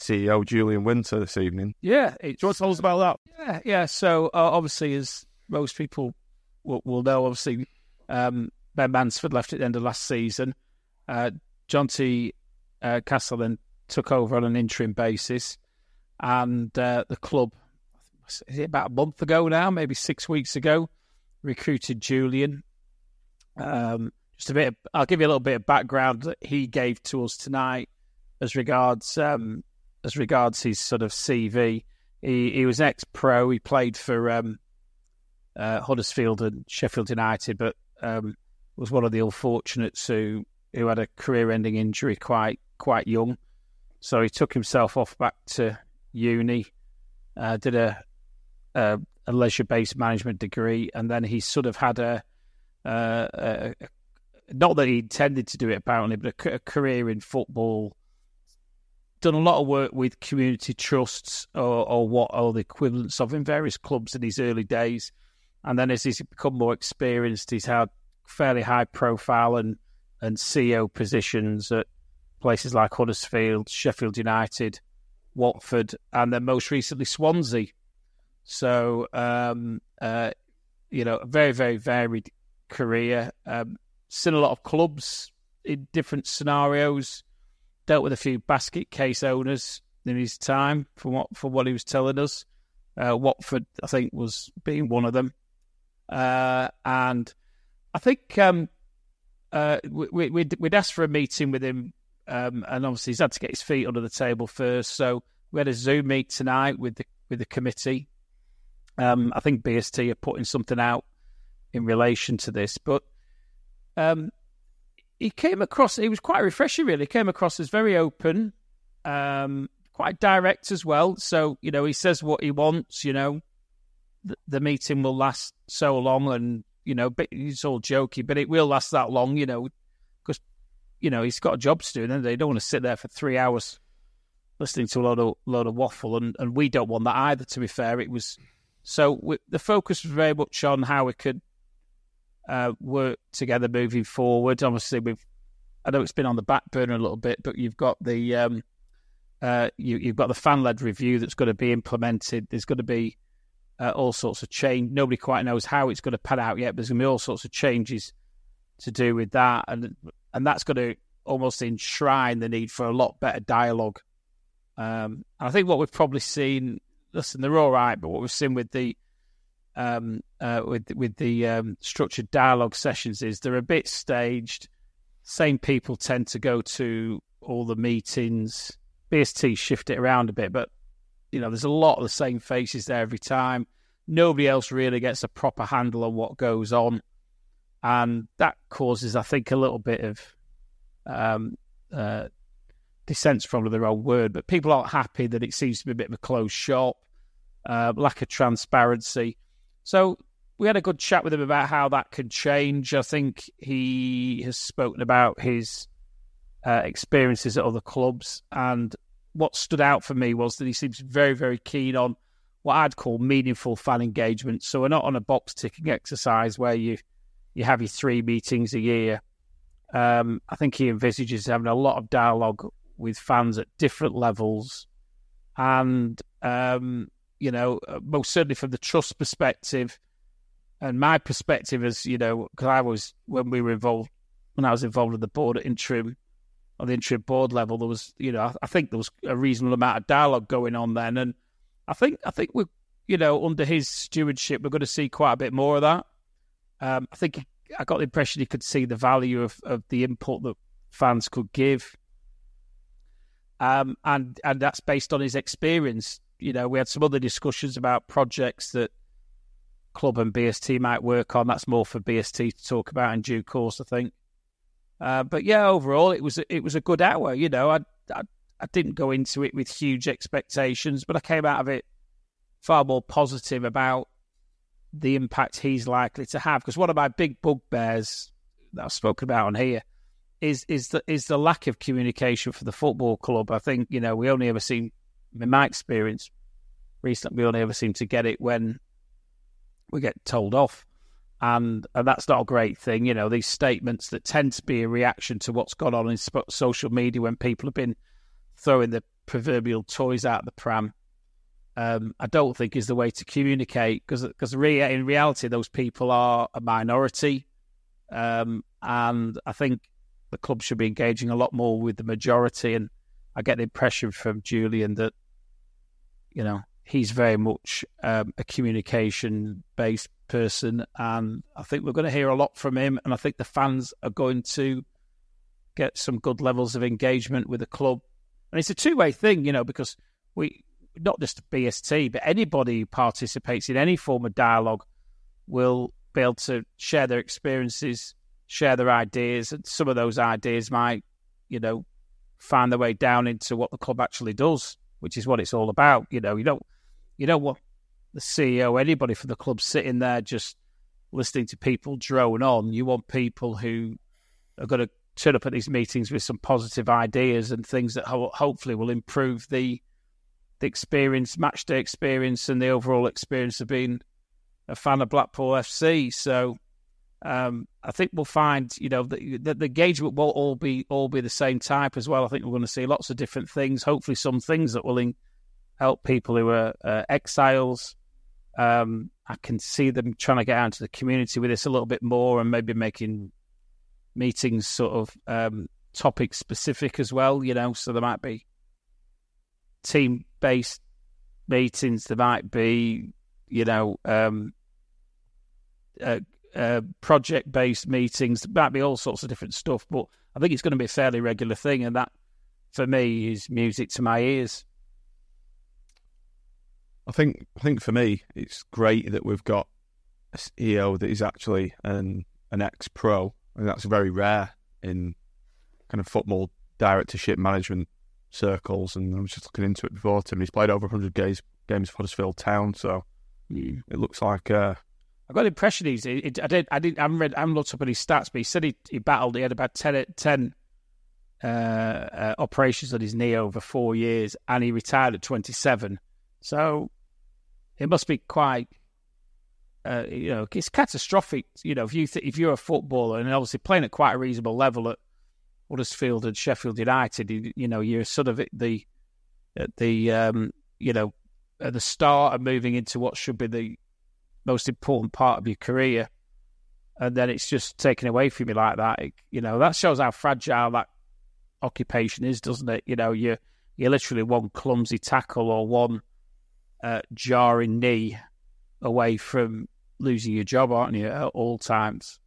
CEO Julian Winter this evening. Yeah, Do you want to tell us about that? Yeah, yeah. So uh, obviously, as most people will, will know, obviously um, Ben Mansford left at the end of last season. Uh, John T. Uh, Castle then took over on an interim basis, and uh, the club, is it about a month ago now, maybe six weeks ago, recruited Julian. Um, just a bit. Of, I'll give you a little bit of background that he gave to us tonight as regards um, as regards his sort of CV. He, he was ex pro. He played for um, uh, Huddersfield and Sheffield United, but um, was one of the unfortunates who who had a career ending injury quite quite young. So he took himself off back to uni, uh, did a, a, a leisure based management degree, and then he sort of had a, uh, a, not that he intended to do it apparently, but a career in football done a lot of work with community trusts or, or what are the equivalents of in various clubs in his early days. And then as he's become more experienced, he's had fairly high profile and, and CEO positions at places like Huddersfield, Sheffield United, Watford, and then most recently Swansea. So, um, uh, you know, a very, very varied career. Um, seen a lot of clubs in different scenarios dealt with a few basket case owners in his time, from what for what he was telling us. Uh, Watford, I think, was being one of them, uh, and I think um, uh, we, would we'd, we'd asked for a meeting with him, um, and obviously he's had to get his feet under the table first. So we had a Zoom meet tonight with the with the committee. Um, I think BST are putting something out in relation to this, but um, he came across. He was quite refreshing, really. He came across as very open, um, quite direct as well. So you know, he says what he wants. You know, the, the meeting will last so long, and you know, he's all jokey, but it will last that long. You know, because you know he's got a job to do, and they don't want to sit there for three hours listening to a lot of lot of waffle, and, and we don't want that either. To be fair, it was so we, the focus was very much on how we could uh, work together moving forward. Obviously, we've I know it's been on the back burner a little bit, but you've got the um, uh, you, have got the fan led review that's going to be implemented. There's going to be uh, all sorts of change. Nobody quite knows how it's going to pan out yet. But there's going to be all sorts of changes to do with that, and and that's going to almost enshrine the need for a lot better dialogue. Um, I think what we've probably seen, listen, they're all right, but what we've seen with the um, uh, with with the um, structured dialogue sessions is they're a bit staged. Same people tend to go to all the meetings. BST shift it around a bit, but you know there's a lot of the same faces there every time. Nobody else really gets a proper handle on what goes on, and that causes, I think, a little bit of um, uh, dissent's probably the wrong word, but people aren't happy that it seems to be a bit of a closed shop, uh, lack of transparency. So we had a good chat with him about how that could change. I think he has spoken about his uh, experiences at other clubs, and what stood out for me was that he seems very, very keen on what I'd call meaningful fan engagement. So we're not on a box ticking exercise where you you have your three meetings a year. Um, I think he envisages having a lot of dialogue with fans at different levels and um, you know, uh, most certainly from the trust perspective, and my perspective is, you know, because I was when we were involved, when I was involved in the board at interim, on the interim board level, there was, you know, I, I think there was a reasonable amount of dialogue going on then, and I think I think we, you know, under his stewardship, we're going to see quite a bit more of that. Um, I think I got the impression he could see the value of, of the input that fans could give. Um, and and that's based on his experience. You know, we had some other discussions about projects that club and BST might work on. That's more for BST to talk about in due course, I think. Uh, but yeah, overall, it was it was a good hour. You know, I, I I didn't go into it with huge expectations, but I came out of it far more positive about the impact he's likely to have. Because one of my big bugbears that I've spoken about on here is is the is the lack of communication for the football club. I think you know we only ever seem, in my experience, recently we only ever seem to get it when we get told off, and and that's not a great thing. You know these statements that tend to be a reaction to what's gone on in social media when people have been throwing the proverbial toys out the pram um, I don't think is the way to communicate because because re- in reality those people are a minority, um, and I think the club should be engaging a lot more with the majority. And I get the impression from Julian that you know he's very much um, a communication based person, and I think we're going to hear a lot from him. And I think the fans are going to get some good levels of engagement with the club. And it's a two way thing, you know, because we not just BST, but anybody who participates in any form of dialogue will be able to share their experiences, share their ideas, and some of those ideas might, you know, find their way down into what the club actually does, which is what it's all about. You know, you don't, you don't want the CEO, anybody from the club sitting there just listening to people drone on. You want people who are going to turn up at these meetings with some positive ideas and things that ho- hopefully will improve the the experience, match day experience, and the overall experience of being a fan of Blackpool FC. So um, I think we'll find, you know, the, the, the, engagement will all be all be the same type as well. I think we're going to see lots of different things. Hopefully, some things that will in, help people who are uh, exiles. Um, I can see them trying to get out into the community with this a little bit more, and maybe making meetings sort of um, topic specific as well. You know, so there might be team based meetings. There might be, you know, um, uh, uh, project based meetings. There might be all sorts of different stuff. But I think it's going to be a fairly regular thing, and that for me is music to my ears. I think I think for me it's great that we've got a CEO that is actually an an ex pro, and that's very rare in kind of football directorship management circles, and I was just looking into it before. Tim, he's played over 100 games games for Huddersfield Town, so mm. it looks like. Uh, I got the impression he's. He, I did. I didn't. I haven't read. I haven't looked up any stats, but he said he, he battled. He had about 10, 10 uh, uh, operations on his knee over four years, and he retired at twenty seven. So it must be quite. Uh, you know, it's catastrophic. You know, if you th- if you're a footballer and obviously playing at quite a reasonable level at Huddersfield and Sheffield United, you, know, you're sort of at the at the um, you know at the start of moving into what should be the most important part of your career, and then it's just taken away from you like that. It, you know, that shows how fragile that occupation is, doesn't it? You know, you you're literally one clumsy tackle or one uh, jarring knee away from losing your job, aren't you, at all times?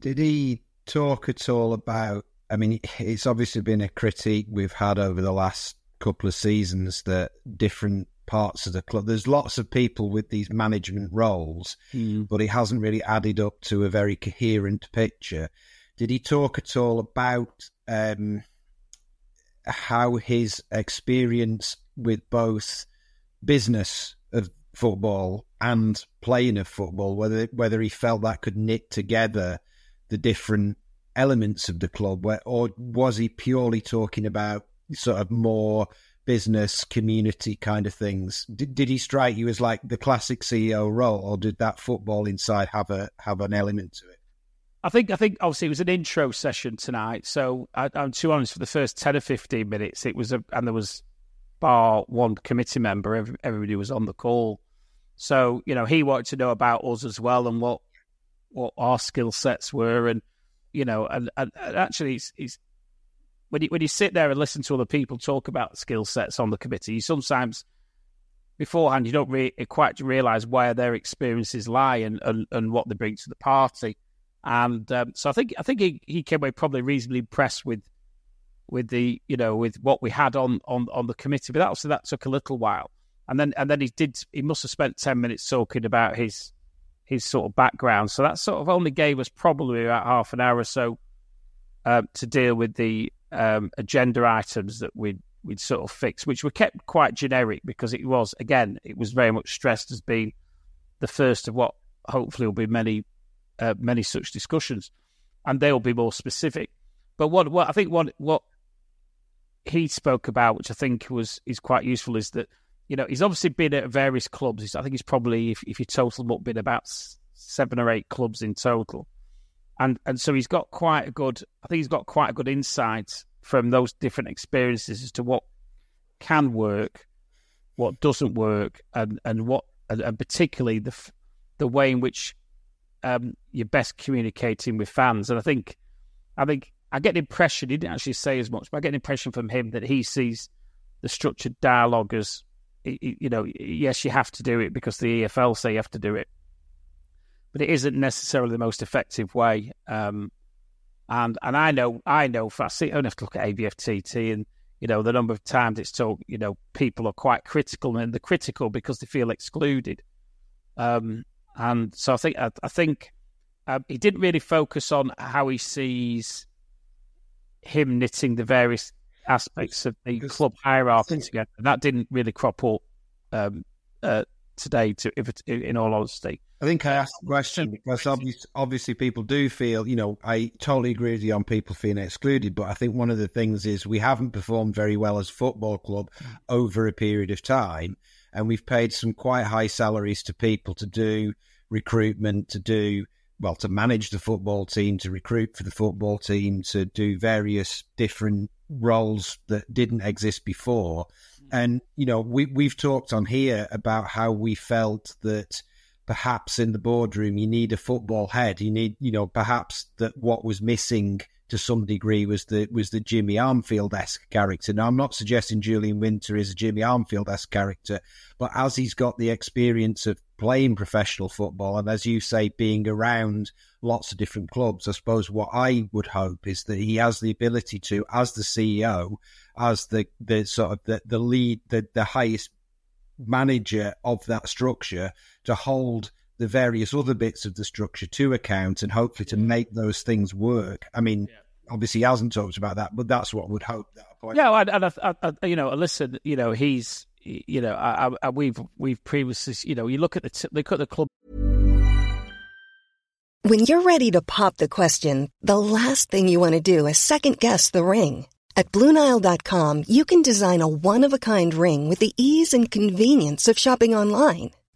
Did he talk at all about I mean, it's obviously been a critique we've had over the last couple of seasons that different parts of the club. There's lots of people with these management roles, mm. but it hasn't really added up to a very coherent picture. Did he talk at all about um, how his experience with both business of football and playing of football, whether whether he felt that could knit together the different elements of the club, where, or was he purely talking about sort of more business community kind of things? Did, did he strike you as like the classic CEO role, or did that football inside have a have an element to it? I think I think obviously it was an intro session tonight. So I, am too honest. For the first ten or fifteen minutes, it was a and there was bar one committee member, every, everybody was on the call. So you know he wanted to know about us as well and what what our skill sets were, and you know, and, and, and actually, it's, it's when you when you sit there and listen to other people talk about skill sets on the committee, you sometimes beforehand you don't quite realize where their experiences lie and, and, and what they bring to the party. And um, so I think I think he, he came away probably reasonably impressed with with the you know with what we had on on, on the committee. But also that took a little while, and then and then he did he must have spent ten minutes talking about his his sort of background. So that sort of only gave us probably about half an hour or so uh, to deal with the um, agenda items that we'd we'd sort of fix, which were kept quite generic because it was again it was very much stressed as being the first of what hopefully will be many uh, many such discussions, and they'll be more specific. But what what I think what what he spoke about, which I think was is quite useful, is that you know he's obviously been at various clubs. I think he's probably if, if you total them up, been about seven or eight clubs in total and and so he's got quite a good. I think he's got quite a good insight from those different experiences as to what can work, what doesn't work, and and what and, and particularly the the way in which um, you're best communicating with fans. And I think I think I get the impression he didn't actually say as much, but I get the impression from him that he sees the structured dialogue as you know, yes, you have to do it because the EFL say you have to do it, but it isn't necessarily the most effective way. Um, and and I know I know for I see I only have to look at AVFTT and you know the number of times it's told you know people are quite critical and they're critical because they feel excluded. Um, and so I think I, I think um, he didn't really focus on how he sees him knitting the various aspects of the club hierarchy together. That didn't really crop up um, uh, today. To if it, in all honesty, I think I asked the question because obviously, obviously people do feel, you know, I totally agree with you on people feeling excluded, but I think one of the things is we haven't performed very well as a football club mm. over a period of time, and we've paid some quite high salaries to people to do recruitment, to do well, to manage the football team, to recruit for the football team, to do various different roles that didn't exist before. And, you know, we, we've talked on here about how we felt that perhaps in the boardroom you need a football head. You need, you know, perhaps that what was missing to some degree was the was the Jimmy Armfield esque character. Now I'm not suggesting Julian Winter is a Jimmy Armfield esque character, but as he's got the experience of playing professional football and as you say, being around lots of different clubs, I suppose what I would hope is that he has the ability to, as the CEO, as the the sort of the, the lead the, the highest manager of that structure to hold the various other bits of the structure to account and hopefully to make those things work. I mean, yeah. obviously he hasn't talked about that, but that's what would hope that point. Yeah, and, and I, I, you know, listen, you know, he's, you know, I, I, we've we've previously, you know, you look at the t- look at the club. When you're ready to pop the question, the last thing you want to do is second guess the ring. At BlueNile.com, you can design a one of a kind ring with the ease and convenience of shopping online.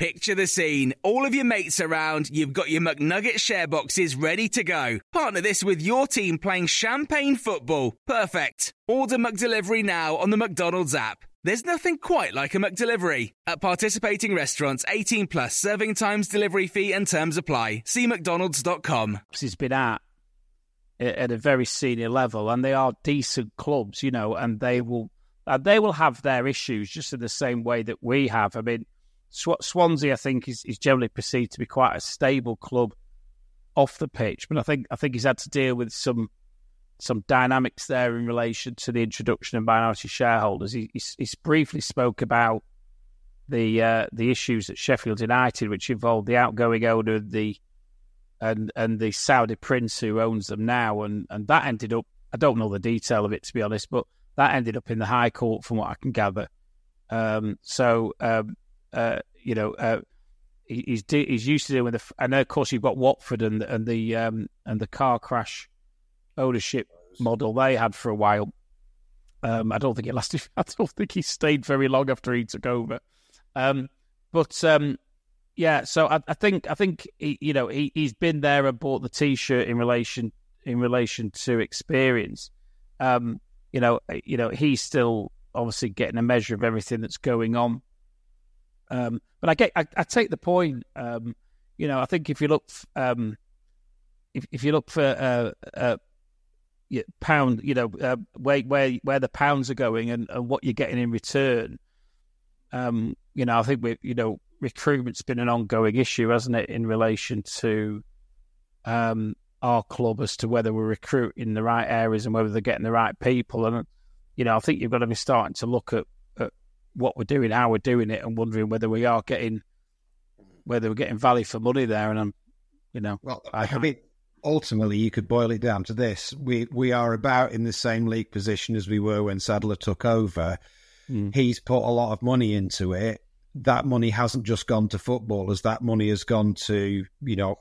Picture the scene. All of your mates around, you've got your McNugget share boxes ready to go. Partner this with your team playing champagne football. Perfect. Order McDelivery now on the McDonald's app. There's nothing quite like a McDelivery. At participating restaurants, 18 plus serving times, delivery fee, and terms apply. See McDonald's.com. He's been at at a very senior level, and they are decent clubs, you know, and they will uh, they will have their issues just in the same way that we have. I mean, Sw- Swansea, I think, is, is generally perceived to be quite a stable club off the pitch, but I think I think he's had to deal with some some dynamics there in relation to the introduction of minority shareholders. He, he, he briefly spoke about the uh, the issues at Sheffield United, which involved the outgoing owner the and and the Saudi prince who owns them now, and and that ended up. I don't know the detail of it to be honest, but that ended up in the High Court, from what I can gather. Um, so um, uh, you know, uh, he, he's he's used to with the, and of course you've got Watford and and the um, and the car crash ownership model they had for a while. Um, I don't think it lasted. I don't think he stayed very long after he took over. Um, but um, yeah, so I, I, think I think he, you know he, he's been there and bought the T-shirt in relation in relation to experience. Um, you know, you know he's still obviously getting a measure of everything that's going on. Um, but I get, I, I, take the point. Um, you know, I think if you look, um, if if you look for uh, uh, pound, you know, uh, where where where the pounds are going and, and what you're getting in return. Um, you know, I think we, you know, recruitment's been an ongoing issue, hasn't it, in relation to um, our club as to whether we're recruiting the right areas and whether they're getting the right people. And you know, I think you've got to be starting to look at, at what we're doing, how we're doing it, and wondering whether we are getting whether we're getting value for money there. And I'm, you know, well, I, I mean, ultimately, you could boil it down to this: we we are about in the same league position as we were when Sadler took over. Mm. He's put a lot of money into it. That money hasn't just gone to footballers. That money has gone to, you know,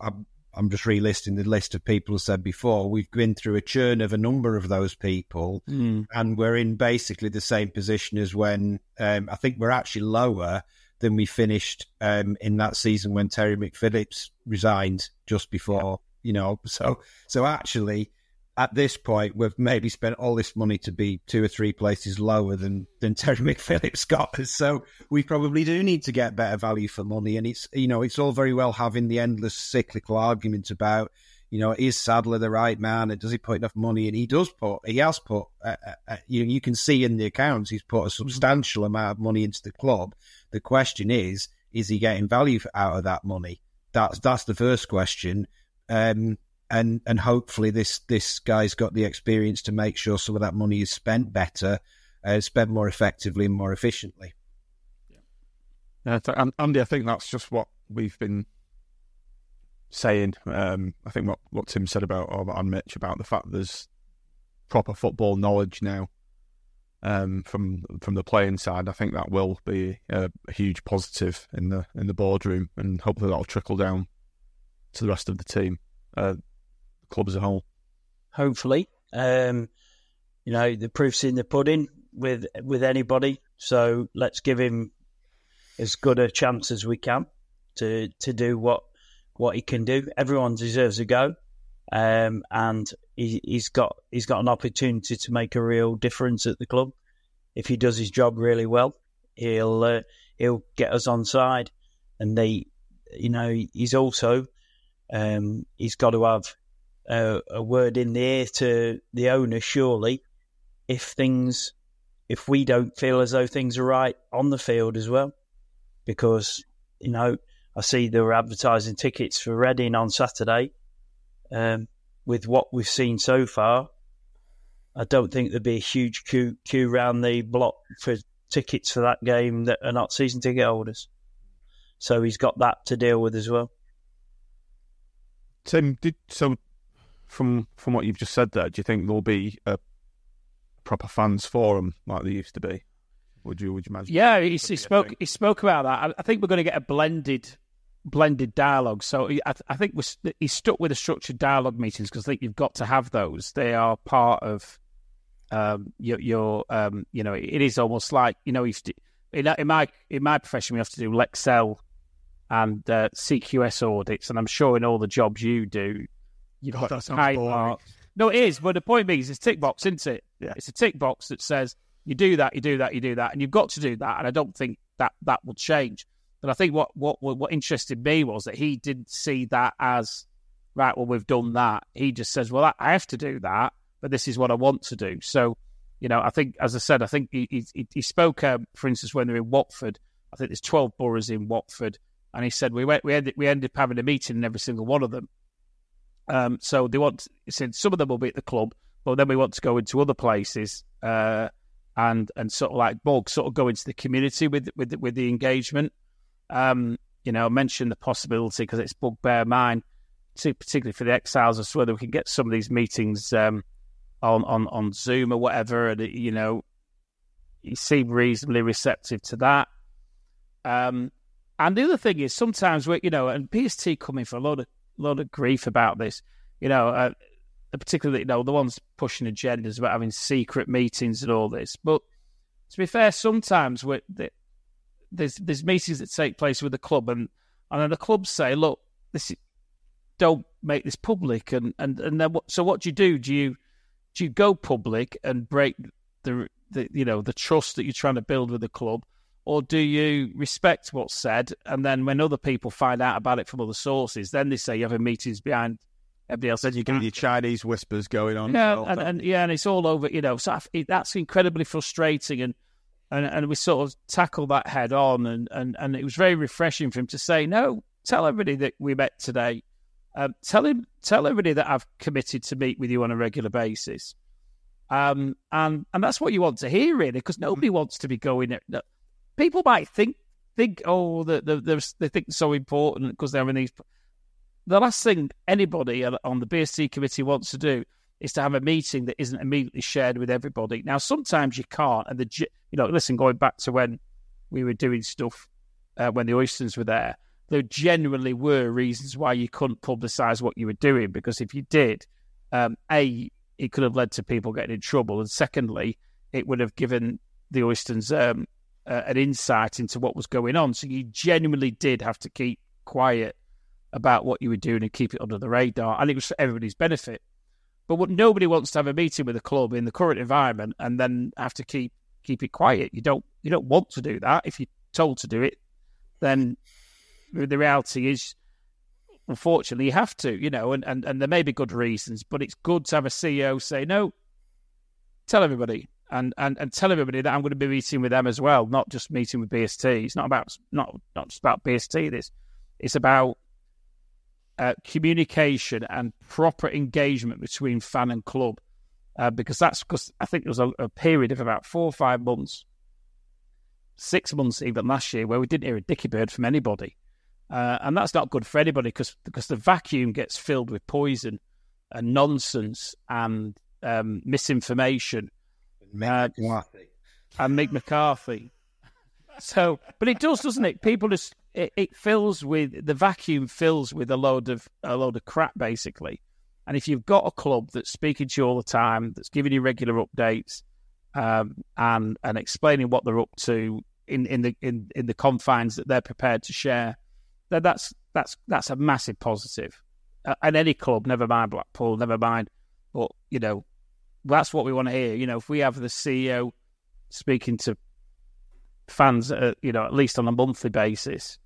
I'm, just relisting the list of people who said before. We've been through a churn of a number of those people, mm. and we're in basically the same position as when um, I think we're actually lower than we finished um, in that season when Terry McPhillips resigned just before you know. So so actually, at this point, we've maybe spent all this money to be two or three places lower than than Terry McPhillips got us. So we probably do need to get better value for money. And it's you know it's all very well having the endless cyclical argument about you know is Sadler the right man and does he put enough money? And he does put he has put uh, uh, uh you you can see in the accounts he's put a substantial amount of money into the club. The question is is he getting value out of that money? That's that's the first question. Um, and and hopefully this this guy's got the experience to make sure some of that money is spent better, uh, spent more effectively and more efficiently. Yeah, and Andy, I think that's just what we've been saying. Um, I think what, what Tim said about or and Mitch about the fact there's proper football knowledge now um, from from the playing side. I think that will be a, a huge positive in the in the boardroom, and hopefully that'll trickle down to the rest of the team, uh, club as a whole. Hopefully, um, you know the proof's in the pudding with with anybody. So let's give him as good a chance as we can to to do what what he can do. Everyone deserves a go, um, and he, has got he's got an opportunity to make a real difference at the club. If he does his job really well, he'll uh, he'll get us on side, and they, you know, he's also um, he's got to have a, word in the ear to the owner, surely, if things, if we don't feel as though things are right on the field as well. Because, you know, I see they were advertising tickets for Reading on Saturday. Um, with what we've seen so far, I don't think there'd be a huge queue, queue around the block for tickets for that game that are not season ticket holders. So he's got that to deal with as well. Tim, did so from from what you've just said there, do you think there'll be a proper fans forum like there used to be? Would you would you imagine? Yeah, he, he spoke he spoke about that. I, I, think we're going to get a blended blended dialogue. So I, I, think he's stuck with the structured dialogue meetings because I think you've got to have those. They are part of um, your, your um, you know, it is almost like you know, if in, in my in my profession we have to do Lexcel and uh, CQS audits, and I'm sure in all the jobs you do, you've got high mark. No, it is. But the point being is, it's tick box, isn't it? Yeah. It's a tick box that says you do that, you do that, you do that, and you've got to do that. And I don't think that that will change. But I think what what what interested me was that he didn't see that as right. Well, we've done that. He just says, well, I have to do that, but this is what I want to do. So, you know, I think, as I said, I think he he, he spoke, um, for instance, when they're in Watford. I think there's 12 boroughs in Watford and he said we went, we ended, we ended up having a meeting in every single one of them. Um, so they want, said some of them will be at the club, but then we want to go into other places uh, and and sort of like bulk, sort of go into the community with with with the engagement. Um, you know, mention the possibility because it's bugbear mine, particularly for the exiles, as whether we can get some of these meetings um, on on on Zoom or whatever. And you know, he seemed reasonably receptive to that. Um, and the other thing is sometimes we, you know, and BST coming for a lot of lot of grief about this. You know, uh, particularly you know the ones pushing agendas about having secret meetings and all this. But to be fair, sometimes there's there's meetings that take place with the club, and and then the clubs say, look, this is, don't make this public, and and and then what, so what do you do? Do you do you go public and break the the you know the trust that you're trying to build with the club? Or do you respect what's said, and then when other people find out about it from other sources, then they say you have a meetings behind everybody else. Then you get your Chinese whispers going on. Yeah, and, and, yeah, and it's all over. You know, so that's incredibly frustrating, and and and we sort of tackled that head on, and and and it was very refreshing for him to say, no, tell everybody that we met today. Um, tell him, tell everybody that I've committed to meet with you on a regular basis. Um, and and that's what you want to hear, really, because nobody wants to be going. People might think think, oh, the, the, they think so important because they're in these. The last thing anybody on the BST committee wants to do is to have a meeting that isn't immediately shared with everybody. Now, sometimes you can't, and the you know, listen, going back to when we were doing stuff uh, when the Oystons were there, there genuinely were reasons why you couldn't publicise what you were doing because if you did, um, a it could have led to people getting in trouble, and secondly, it would have given the Oystons um, uh, an insight into what was going on. So you genuinely did have to keep quiet about what you were doing and keep it under the radar, and it was for everybody's benefit. But what, nobody wants to have a meeting with a club in the current environment and then have to keep keep it quiet. You don't you don't want to do that. If you're told to do it, then the reality is, unfortunately, you have to. You know, and, and, and there may be good reasons, but it's good to have a CEO say no. Tell everybody and, and, and tell everybody that I'm going to be meeting with them as well, not just meeting with BST. It's not about not not just about BST. This it's about uh, communication and proper engagement between fan and club, uh, because that's because I think there was a, a, period of about four or five months, six months even last year, where we didn't hear a dicky bird from anybody, uh, and that's not good for anybody because because the vacuum gets filled with poison and nonsense and um, misinformation. McCarthy. And Mick McCarthy. so, but it does, doesn't it? People just it, it fills with the vacuum fills with a load of a load of crap basically. And if you've got a club that's speaking to you all the time, that's giving you regular updates, um, and and explaining what they're up to in, in the in, in the confines that they're prepared to share, then that's that's that's a massive positive. Uh, and any club, never mind Blackpool, never mind, but you know, that's what we want to hear. You know, if we have the CEO speaking to fans, uh, you know, at least on a monthly basis,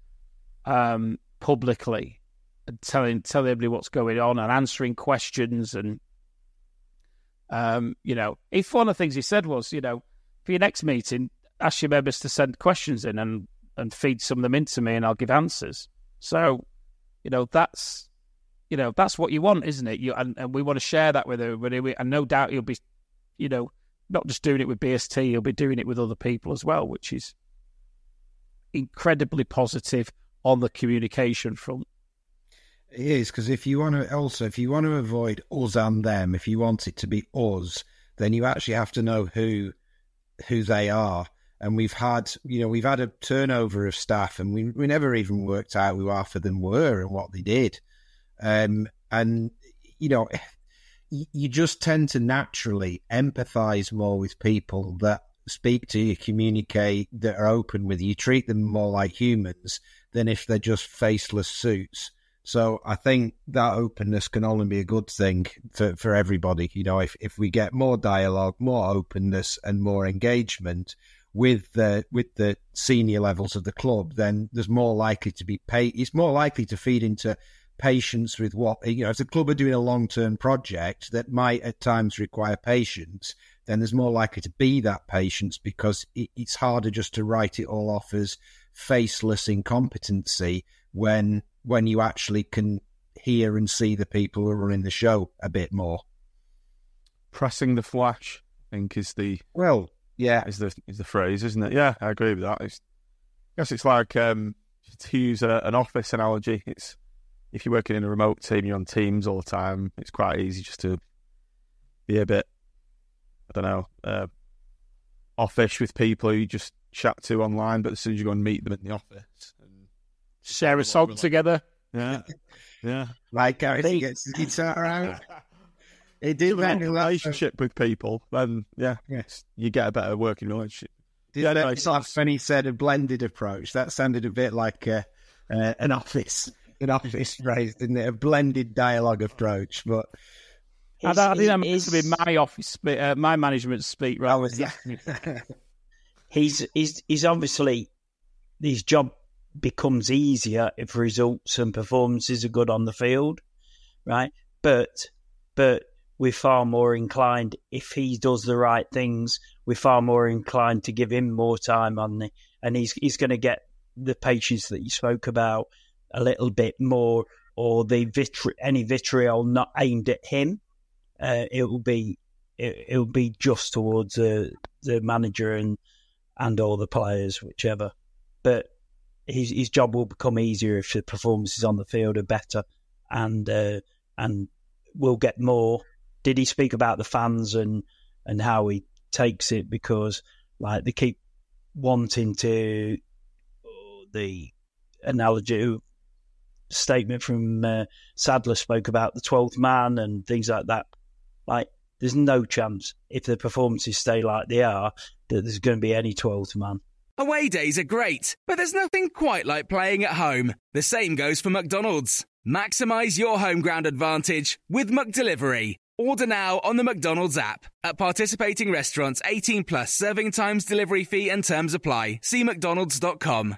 um, publicly, and telling telling everybody what's going on and answering questions and um, you know, if one of the things he said was, you know, for your next meeting, ask your members to send questions in and and feed some of them into me, and I'll give answers. So, you know, that's you know that's what you want, isn't it? You and, and we want to share that with everybody, and no doubt you'll be, you know, not just doing it with BST, you'll be doing it with other people as well, which is incredibly positive on the communication front. It is because if you want to also if you want to avoid us and them, if you want it to be us, then you actually have to know who who they are. And we've had, you know, we've had a turnover of staff, and we we never even worked out who half of them were and what they did. Um, and you know, you just tend to naturally empathise more with people that speak to you, communicate, that are open with you. You treat them more like humans than if they're just faceless suits. So I think that openness can only be a good thing for, for everybody. You know, if, if we get more dialogue, more openness and more engagement with the with the senior levels of the club, then there's more likely to be pay it's more likely to feed into patience with what you know, if the club are doing a long term project that might at times require patience, then there's more likely to be that patience because it, it's harder just to write it all off as faceless incompetency when when you actually can hear and see the people who are running the show a bit more. Pressing the flash, I think, is the well, yeah, is the is the phrase, isn't it? Yeah, I agree with that. It's, I guess it's like um, to use a, an office analogy. It's if you're working in a remote team, you're on Teams all the time. It's quite easy just to be a bit, I don't know, uh, offish with people who you just chat to online, but as soon as you go and meet them in the office, and share a song together, yeah, yeah, like Gareth gets his guitar out. It did Building a relationship with people, then yeah, Yes. you get a better working relationship. Did Yeah, that no, it's like when he said a blended approach? That sounded a bit like uh, uh, an office, an office phrase, didn't it? A blended dialogue approach. But I, don't- I think that his- must have been my office, spe- uh, my management speak. that Right? was he's he's he's obviously his job becomes easier if results and performances are good on the field, right? But but we're far more inclined if he does the right things. We're far more inclined to give him more time on the, and he's he's going to get the patience that you spoke about a little bit more, or the vitri- any vitriol not aimed at him. Uh, it will be it, will be just towards uh, the manager and and all the players, whichever. But his his job will become easier if the performances on the field are better, and uh, and we'll get more. Did he speak about the fans and and how he takes it? Because like they keep wanting to the analogy statement from uh, Sadler spoke about the twelfth man and things like that. Like, there's no chance if the performances stay like they are that there's going to be any twelfth man. Away days are great, but there's nothing quite like playing at home. The same goes for McDonald's. Maximize your home ground advantage with McDelivery. Order now on the McDonald's app. At participating restaurants, 18 plus serving times, delivery fee and terms apply. See McDonald's.com.